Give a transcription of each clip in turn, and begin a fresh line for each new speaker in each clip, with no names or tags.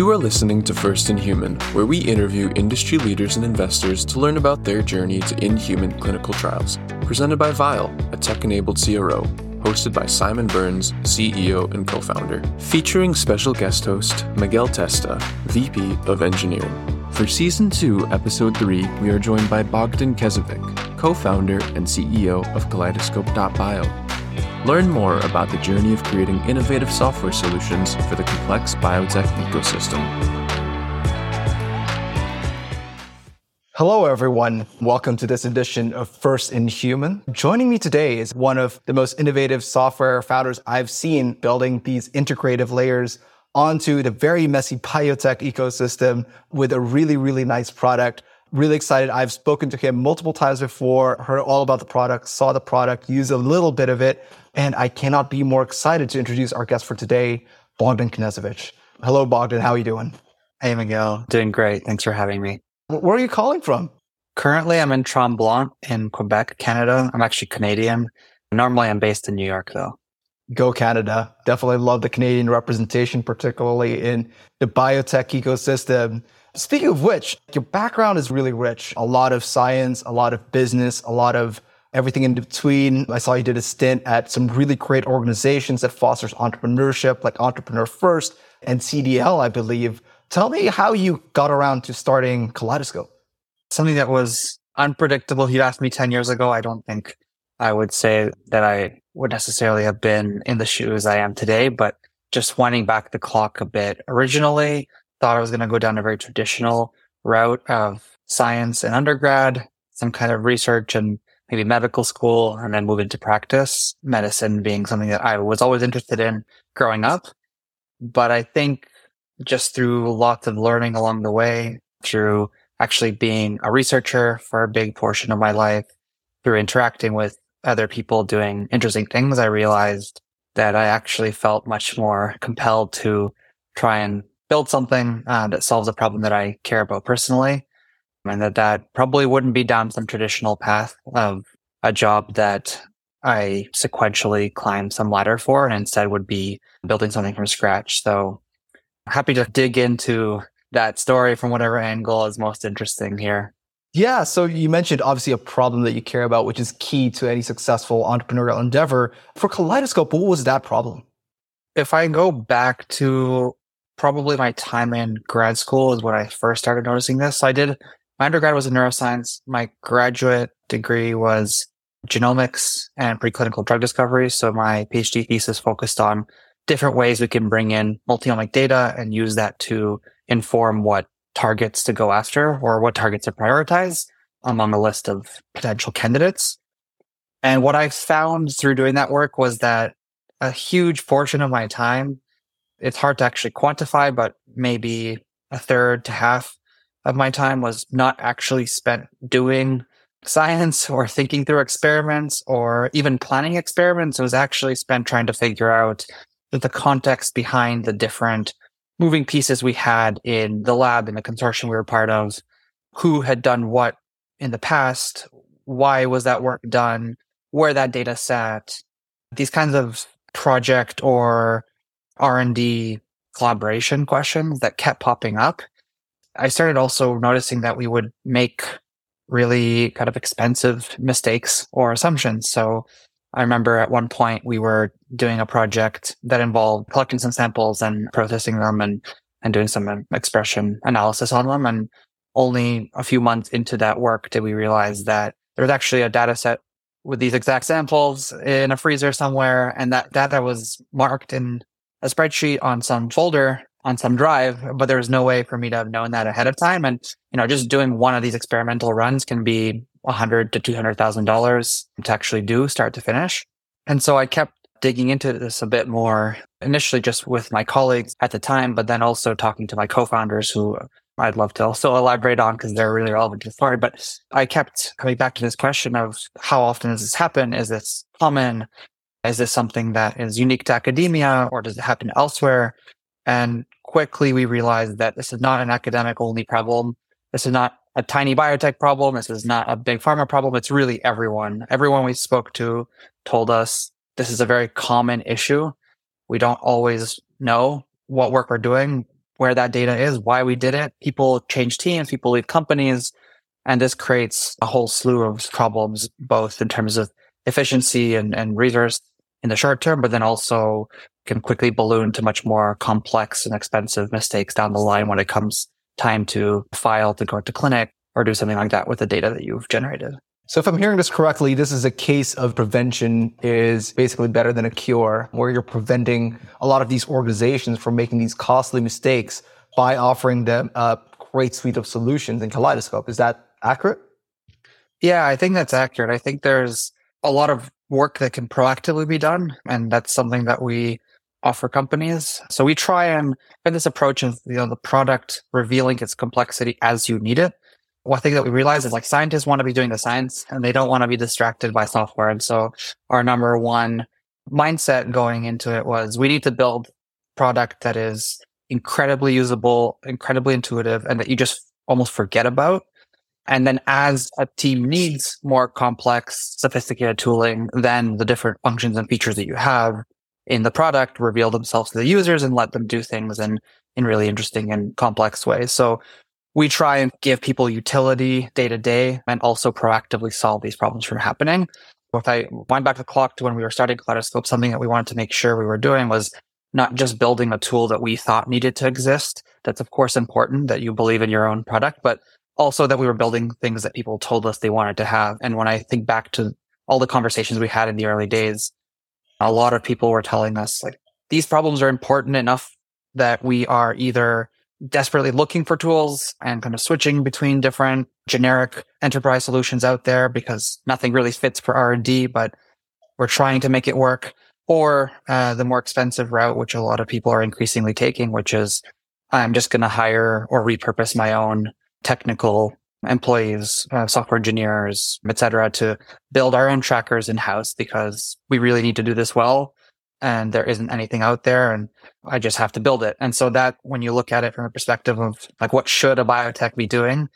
You are listening to First in Human, where we interview industry leaders and investors to learn about their journey to in-human clinical trials. Presented by Vial, a tech-enabled CRO, hosted by Simon Burns, CEO and co-founder, featuring special guest host Miguel Testa, VP of Engineering. For season 2, episode 3, we are joined by Bogdan Knezevic, co-founder and CEO of Kaleidoscope.bio, Learn more about the journey of creating innovative software solutions for the complex biotech ecosystem.
Hello, everyone. Welcome to this edition of First in Human. Joining me today is one of the most innovative software founders I've seen building these integrative layers onto the very messy biotech ecosystem with a really, really nice product. Really excited. I've spoken to him multiple times before, heard all about the product, saw the product, used a little bit of it. And I cannot be more excited to introduce our guest for today, Bogdan Knezevic. Hello, Bogdan. How are you doing?
Hey, Miguel. Doing great. Thanks for having me.
Where are you calling from?
Currently, I'm in Tremblant in Quebec, Canada. I'm actually Canadian. Normally, I'm based in New York, though.
Go Canada. Definitely love the Canadian representation, particularly in the biotech ecosystem. Speaking of which, your background is really rich. A lot of science, a lot of business, a lot of everything in between. I saw you did a stint at some really great organizations that fosters entrepreneurship, like Entrepreneur First and CDL, I believe. Tell me how you got around to starting Kaleidoscope.
Something that was unpredictable. You'd asked me 10 years ago. I don't think I would say that I would necessarily have been in the shoes I am today, but just winding back the clock a bit. Originally, thought I was going to go down a very traditional route of science and undergrad, some kind of research and maybe medical school and then move into practice, medicine being something that I was always interested in growing up. But I think just through lots of learning along the way, through actually being a researcher for a big portion of my life, through interacting with other people doing interesting things, I realized that I actually felt much more compelled to try and build something uh, that solves a problem that I care about personally and that that probably wouldn't be down some traditional path of a job that I sequentially climb some ladder for and instead would be building something from scratch. So happy to dig into that story from whatever angle is most interesting here.
Yeah. So you mentioned obviously a problem that you care about, which is key to any successful entrepreneurial endeavor. For Kaleidoscope, what was that problem?
If I go back to probably my time in grad school is when I first started noticing this. So I did my undergrad was in neuroscience. My graduate degree was genomics and preclinical drug discovery. So my PhD thesis focused on different ways we can bring in multiomic data and use that to inform what targets to go after or what targets to prioritize among a list of potential candidates. And what I found through doing that work was that a huge portion of my time, it's hard to actually quantify, but maybe a third to half of my time was not actually spent doing science or thinking through experiments or even planning experiments. It was actually spent trying to figure out the context behind the different moving pieces we had in the lab in the consortium we were part of, who had done what in the past, why was that work done, where that data sat, these kinds of project or R&D collaboration questions that kept popping up I started also noticing that we would make really kind of expensive mistakes or assumptions. So I remember at one point we were doing a project that involved collecting some samples and processing them and, and doing some um, expression analysis on them. And only a few months into that work did we realize that there was actually a data set with these exact samples in a freezer somewhere. And that data was marked in a spreadsheet on some folder on some drive, but there was no way for me to have known that ahead of time. And, you know, just doing one of these experimental runs can be a hundred to two hundred thousand dollars to actually do start to finish. And so I kept digging into this a bit more initially just with my colleagues at the time, but then also talking to my co-founders who I'd love to also elaborate on because they're really relevant to the story. But I kept coming back to this question of how often does this happen? Is this common? Is this something that is unique to academia or does it happen elsewhere? And quickly we realized that this is not an academic only problem. This is not a tiny biotech problem. This is not a big pharma problem. It's really everyone. Everyone we spoke to told us this is a very common issue. We don't always know what work we're doing where that data is, why we did it. People change teams, people leave companies, and this creates a whole slew of problems, both in terms of efficiency and, and resource in the short term, but then also can quickly balloon to much more complex and expensive mistakes down the line when it comes time to file to go to clinic or do something like that with the data that you've generated.
So if I'm hearing this correctly, this is a case of prevention is basically better than a cure, where you're preventing a lot of these organizations from making these costly mistakes by offering them a great suite of solutions in Kaleidoscope. Is that accurate?
Yeah, I think that's accurate. I think there's a lot of work that can proactively be done. And that's something that we offer companies. So we try and find this approach of, you know, the product revealing its complexity as you need it. One thing that we realize is like scientists want to be doing the science and they don't want to be distracted by software. And so our number one mindset going into it was we need to build product that is incredibly usable, incredibly intuitive, and that you just almost forget about. And then as a team needs more complex, sophisticated tooling, then the different functions and features that you have in the product reveal themselves to the users and let them do things in, in really interesting and complex ways. So we try and give people utility day to day and also proactively solve these problems from happening. If I wind back the clock to when we were starting Kaleidoscope, something that we wanted to make sure we were doing was not just building a tool that we thought needed to exist. That's of course important that you believe in your own product, but also that we were building things that people told us they wanted to have. And when I think back to all the conversations we had in the early days, a lot of people were telling us like these problems are important enough that we are either desperately looking for tools and kind of switching between different generic enterprise solutions out there because nothing really fits for R&D, but we're trying to make it work or uh, the more expensive route, which a lot of people are increasingly taking, which is I'm just going to hire or repurpose my own technical employees, uh, software engineers, et cetera, to build our own trackers in house because we really need to do this well. And there isn't anything out there and I just have to build it. And so that when you look at it from a perspective of like, what should a biotech be doing?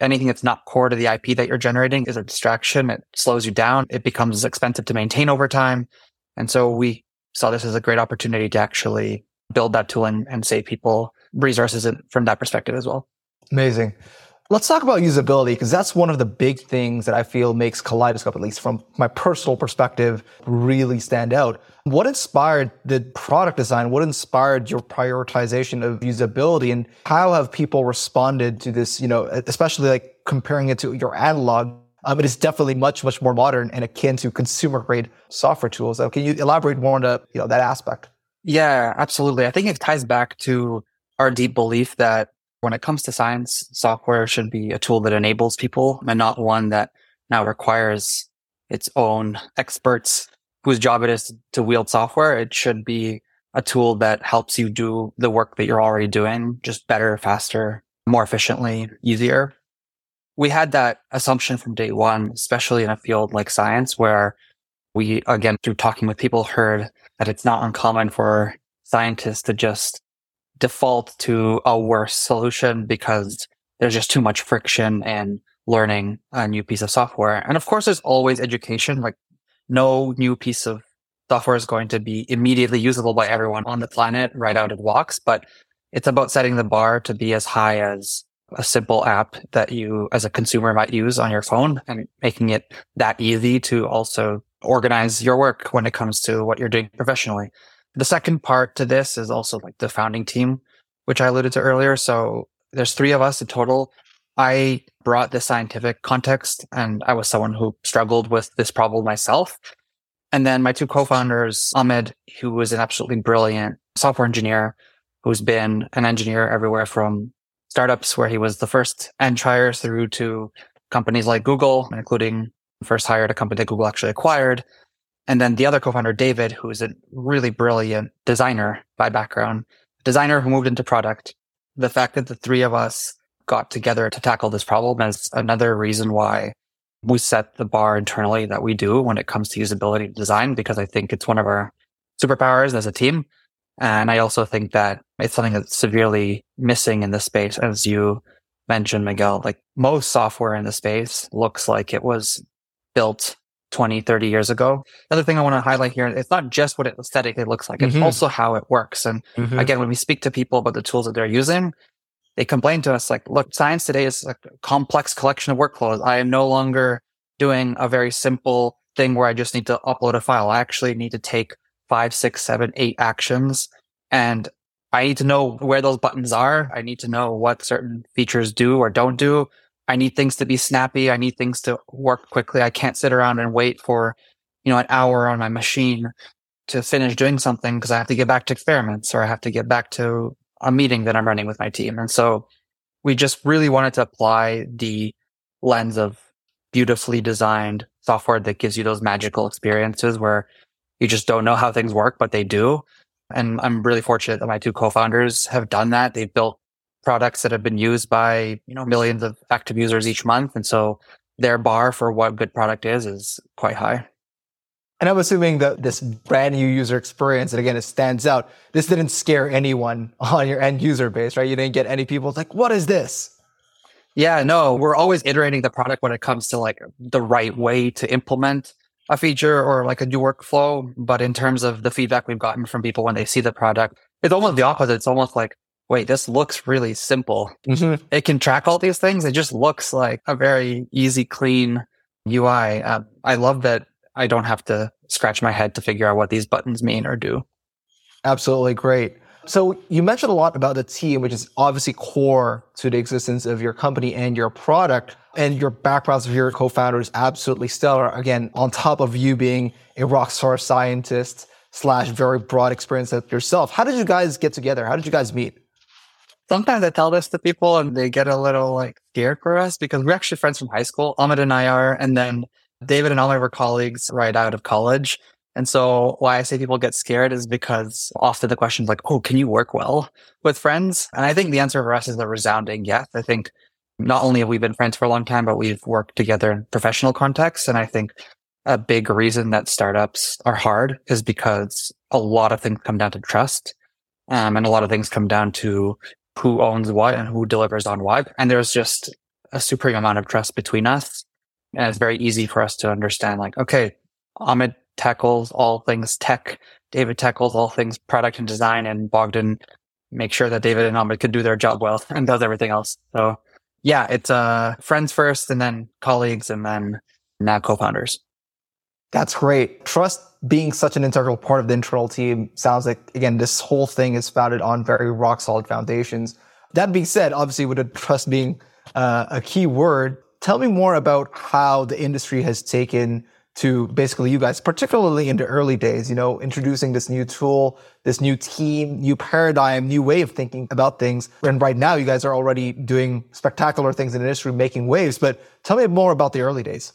Anything that's not core to the IP that you're generating is a distraction. It slows you down. It becomes expensive to maintain over time. And so we saw this as a great opportunity to actually build that tool and, and save people resources from that perspective as well.
Amazing. Let's talk about usability because that's one of the big things that I feel makes Kaleidoscope, at least from my personal perspective, really stand out. What inspired the product design? What inspired your prioritization of usability and how have people responded to this, you know, especially like comparing it to your analog? Um, it is definitely much, much more modern and akin to consumer grade software tools. So can you elaborate more on the, you know, that aspect?
Yeah, absolutely. I think it ties back to our deep belief that when it comes to science, software should be a tool that enables people and not one that now requires its own experts whose job it is to wield software. It should be a tool that helps you do the work that you're already doing just better, faster, more efficiently, easier. We had that assumption from day one, especially in a field like science, where we, again, through talking with people, heard that it's not uncommon for scientists to just default to a worse solution because there's just too much friction and learning a new piece of software. And of course, there's always education. Like no new piece of software is going to be immediately usable by everyone on the planet right out of box, but it's about setting the bar to be as high as a simple app that you as a consumer might use on your phone and making it that easy to also organize your work when it comes to what you're doing professionally. The second part to this is also like the founding team, which I alluded to earlier. So there's three of us in total. I brought the scientific context and I was someone who struggled with this problem myself. And then my two co-founders, Ahmed, who was an absolutely brilliant software engineer, who's been an engineer everywhere from startups where he was the first end hire through to companies like Google, including first hired a company that Google actually acquired, and then the other co-founder, David, who is a really brilliant designer by background, designer who moved into product. The fact that the three of us got together to tackle this problem is another reason why we set the bar internally that we do when it comes to usability design, because I think it's one of our superpowers as a team. And I also think that it's something that's severely missing in this space. As you mentioned, Miguel, like most software in the space looks like it was built 20, 30 years ago. The other thing I want to highlight here, it's not just what it aesthetically looks like, it's
Mhm.
also how it works. And
Mhm.
again, when we speak to people about the tools that they're using, they complain to us like, look, science today is a complex collection of workflows. I am no longer doing a very simple thing where I just need to upload a file. I actually need to take five, six, seven, eight actions and I need to know where those buttons are. I need to know what certain features do or don't do. I need things to be snappy. I need things to work quickly. I can't sit around and wait for, you know, an hour on my machine to finish doing something because I have to get back to experiments or I have to get back to a meeting that I'm running with my team. And so we just really wanted to apply the lens of beautifully designed software that gives you those magical experiences where you just don't know how things work, but they do. And I'm really fortunate that my two co-founders have done that. They've built products that have been used by, you know, millions of active users each month. And so their bar for what good product is is quite high.
And I'm assuming that this brand new user experience, and again, it stands out. This didn't scare anyone on your end user base, right? You didn't get any people like, what is this?
Yeah, no, we're always iterating the product when it comes to like the right way to implement a feature or like a new workflow. But in terms of the feedback we've gotten from people when they see the product, it's almost the opposite. It's almost like, wait, this looks really simple.
Mm-hmm.
It can track all these things. It just looks like a very easy, clean UI. Uh, I love that I don't have to scratch my head to figure out what these buttons mean or do.
Absolutely great. So you mentioned a lot about the team, which is obviously core to the existence of your company and your product. And your backgrounds of your co-founders absolutely stellar. Again, on top of you being a rock star scientist slash very broad experience yourself. How did you guys get together? How did you guys meet?
Sometimes I tell this to people and they get a little like scared for us because we're actually friends from high school. Ahmed and I are, and then David and of our colleagues right out of college. And so why I say people get scared is because often the question is like, Oh, can you work well with friends? And I think the answer for us is a resounding yes. I think not only have we been friends for a long time, but we've worked together in professional contexts. And I think a big reason that startups are hard is because a lot of things come down to trust. Um, and a lot of things come down to who owns what and who delivers on what. And there's just a supreme amount of trust between us. And it's very easy for us to understand like, okay, Ahmed tackles all things tech. David tackles all things product and design and Bogdan make sure that David and Ahmed could do their job well and does everything else. So yeah, it's uh friends first and then colleagues and then now co-founders.
That's great. Trust being such an integral part of the internal team sounds like, again, this whole thing is founded on very rock solid foundations. That being said, obviously, with trust being uh, a key word, tell me more about how the industry has taken to basically you guys, particularly in the early days, you know, introducing this new tool, this new team, new paradigm, new way of thinking about things. And right now, you guys are already doing spectacular things in the industry, making waves. But tell me more about the early days.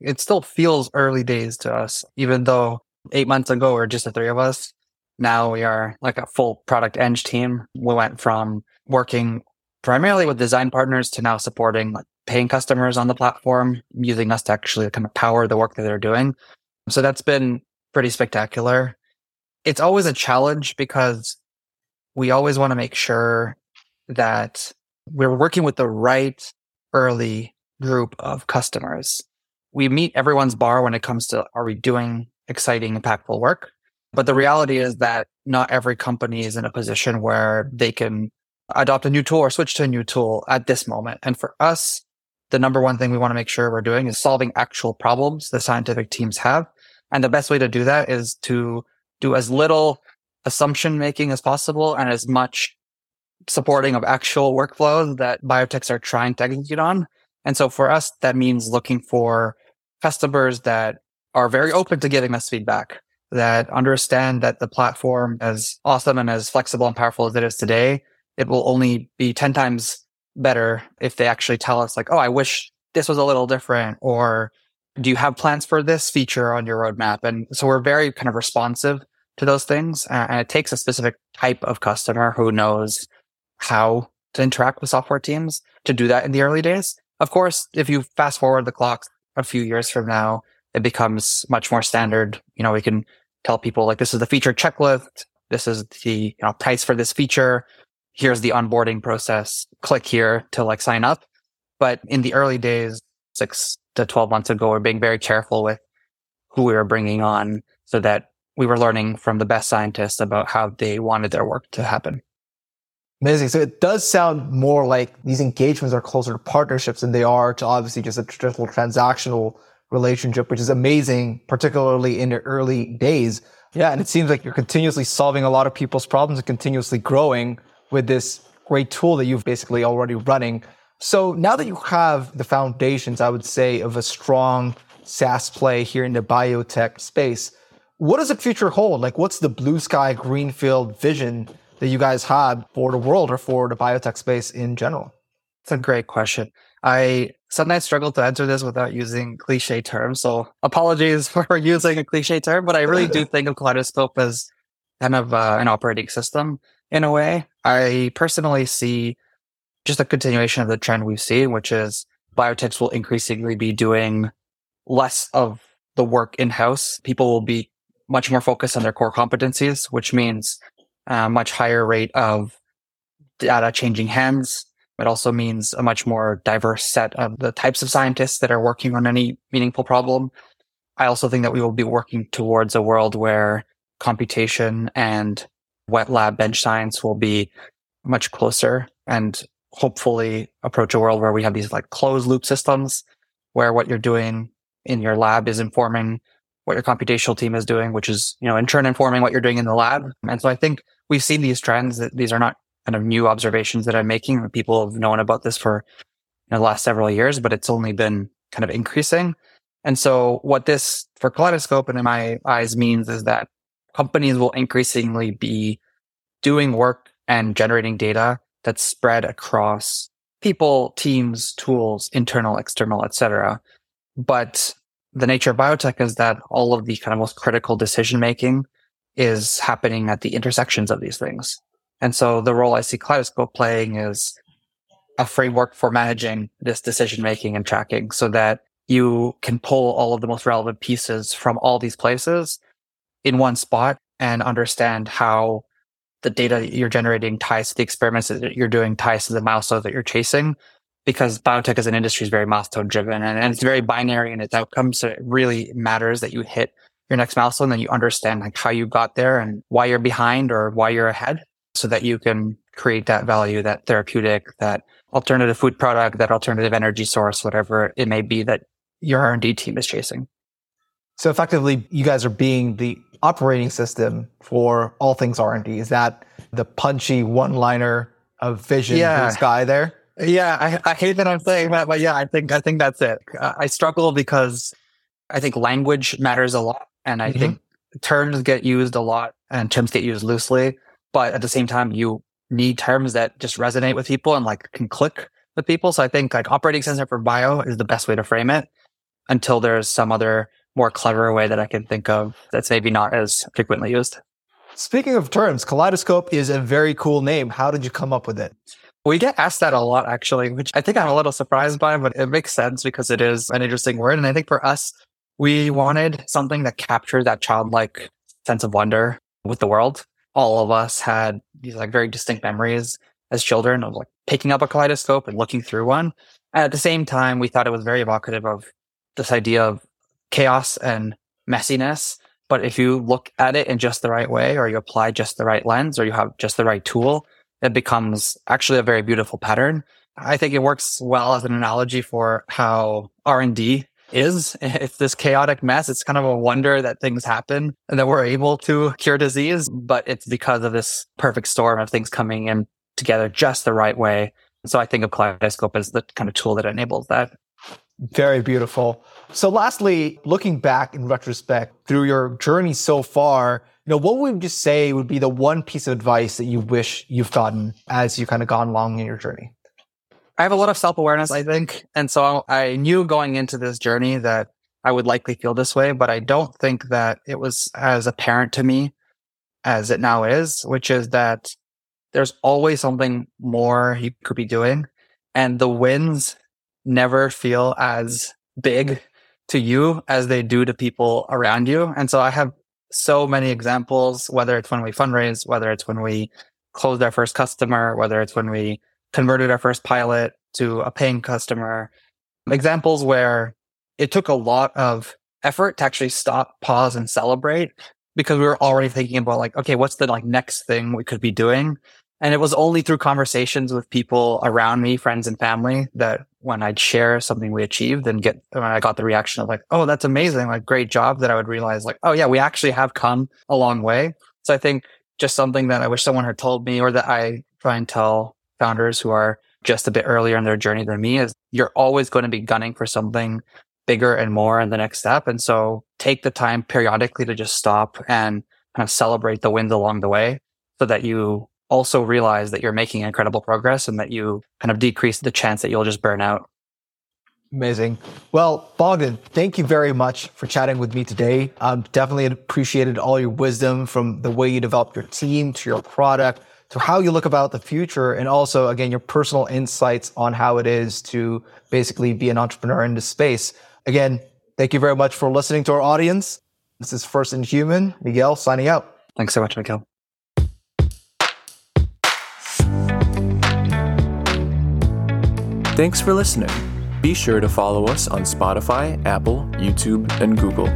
It still feels early days to us, even though eight months ago we are just the three of us. Now we are like a full product eng team. We went from working primarily with design partners to now supporting like paying customers on the platform, using us to actually kind of power the work that they're doing. So that's been pretty spectacular. It's always a challenge because we always want to make sure that we're working with the right early group of customers. We meet everyone's bar when it comes to are we doing exciting, impactful work? But the reality is that not every company is in a position where they can adopt a new tool or switch to a new tool at this moment. And for us, the number one thing we want to make sure we're doing is solving actual problems the scientific teams have. And the best way to do that is to do as little assumption making as possible and as much supporting of actual workflows that biotechs are trying to execute on. And so for us, that means looking for customers that are very open to giving us feedback, that understand that the platform, as awesome and as flexible and powerful as it is today, it will only be 10 times better if they actually tell us like, oh, I wish this was a little different or do you have plans for this feature on your roadmap? And so we're very kind of responsive to those things. And it takes a specific type of customer who knows how to interact with software teams to do that in the early days. Of course, if you fast forward the clock a few years from now, it becomes much more standard. You know, we can tell people like, this is the feature checklist. This is the you know, price for this feature. Here's the onboarding process. Click here to like sign up. But in the early days, six to 12 months ago, we're being very careful with who we were bringing on so that we were learning from the best scientists about how they wanted their work to happen.
Amazing. So it does sound more like these engagements are closer to partnerships than they are to obviously just a traditional transactional relationship, which is amazing, particularly in the early days. Yeah. And it seems like you're continuously solving a lot of people's problems and continuously growing with this great tool that you've basically already running. So now that you have the foundations, I would say, of a strong SaaS play here in the biotech space, what does the future hold? Like, what's the blue sky greenfield vision that you guys have for the world or for the biotech space in general?
It's a great question. I sometimes struggle to answer this without using cliche terms. So apologies for using a cliche term, but I really do think of Kaleidoscope as kind of uh, an operating system in a way. I personally see just a continuation of the trend we've seen, which is biotechs will increasingly be doing less of the work in house. People will be much more focused on their core competencies, which means a much higher rate of data changing hands. It also means a much more diverse set of the types of scientists that are working on any meaningful problem. I also think that we will be working towards a world where computation and wet lab bench science will be much closer and hopefully approach a world where we have these like closed loop systems where what you're doing in your lab is informing what your computational team is doing, which is, you know, in turn informing what you're doing in the lab. And so I think we've seen these trends that these are not kind of new observations that I'm making. People have known about this for you know, the last several years, but it's only been kind of increasing. And so what this for Kaleidoscope and in my eyes means is that companies will increasingly be doing work and generating data that's spread across people, teams, tools, internal, external, etc. But the nature of biotech is that all of the kind of most critical decision making is happening at the intersections of these things. And so the role I see Kaleidoscope playing is a framework for managing this decision making and tracking so that you can pull all of the most relevant pieces from all these places in one spot and understand how the data you're generating ties to the experiments that you're doing, ties to the milestone that you're chasing, because biotech as an industry is very milestone driven and, and, it's very binary in its outcomes. So it really matters that you hit your next milestone, then you understand like how you got there and why you're behind or why you're ahead so that you can create that value, that therapeutic, that alternative food product, that alternative energy source, whatever it may be that your R&D team is chasing.
So effectively, you guys are being the operating system for all things R&D. Is that the punchy one-liner of vision yeah. blue sky there?
Yeah, I, I hate that I'm saying that, but yeah, I think I think that's it. I struggle because I think language matters a lot, and I mm-hmm. think terms get used a lot, and terms get used loosely. But at the same time, you need terms that just resonate with people and like can click with people. So I think like operating system for bio is the best way to frame it until there's some other more clever way that I can think of that's maybe not as frequently used.
Speaking of terms, Kaleidoscope is a very cool name. How did you come up with it?
We get asked that a lot, actually, which I think I'm a little surprised by, but it makes sense because it is an interesting word. And I think for us, we wanted something that captured that childlike sense of wonder with the world. All of us had these like very distinct memories as children of like picking up a kaleidoscope and looking through one. And at the same time, we thought it was very evocative of this idea of chaos and messiness. But if you look at it in just the right way, or you apply just the right lens, or you have just the right tool, it becomes actually a very beautiful pattern. I think it works well as an analogy for how R&D is. It's this chaotic mess. It's kind of a wonder that things happen and that we're able to cure disease, but it's because of this perfect storm of things coming in together just the right way. So I think of Kaleidoscope as the kind of tool that enables that.
Very beautiful. So lastly, looking back in retrospect through your journey so far, you know, what would you say would be the one piece of advice that you wish you've gotten as you kind of gone along in your journey?
I have a lot of self awareness, I think. And so I knew going into this journey that I would likely feel this way, but I don't think that it was as apparent to me as it now is, which is that there's always something more you could be doing. And the wins never feel as big to you as they do to people around you. And so I have so many examples, whether it's when we fundraise, whether it's when we closed our first customer, whether it's when we converted our first pilot to a paying customer, examples where it took a lot of effort to actually stop, pause, and celebrate because we were already thinking about like, okay, what's the like next thing we could be doing? And it was only through conversations with people around me, friends and family, that when I'd share something we achieved and get, when I got the reaction of like, oh, that's amazing, like great job, that I would realize like, oh yeah, we actually have come a long way. So I think just something that I wish someone had told me or that I try and tell founders who are just a bit earlier in their journey than me is you're always going to be gunning for something bigger and more in the next step. And so take the time periodically to just stop and kind of celebrate the wins along the way so that you also realize that you're making incredible progress and that you kind of decrease the chance that you'll just burn out.
Amazing. Well, Bogdan, thank you very much for chatting with me today. Um, definitely appreciated all your wisdom from the way you developed your team to your product to how you look about the future and also again your personal insights on how it is to basically be an entrepreneur in this space. Again, thank you very much for listening to our audience. This is First in Human. Miguel signing out.
Thanks so much, Miguel.
Thanks for listening. Be sure to follow us on Spotify, Apple, YouTube, and Google.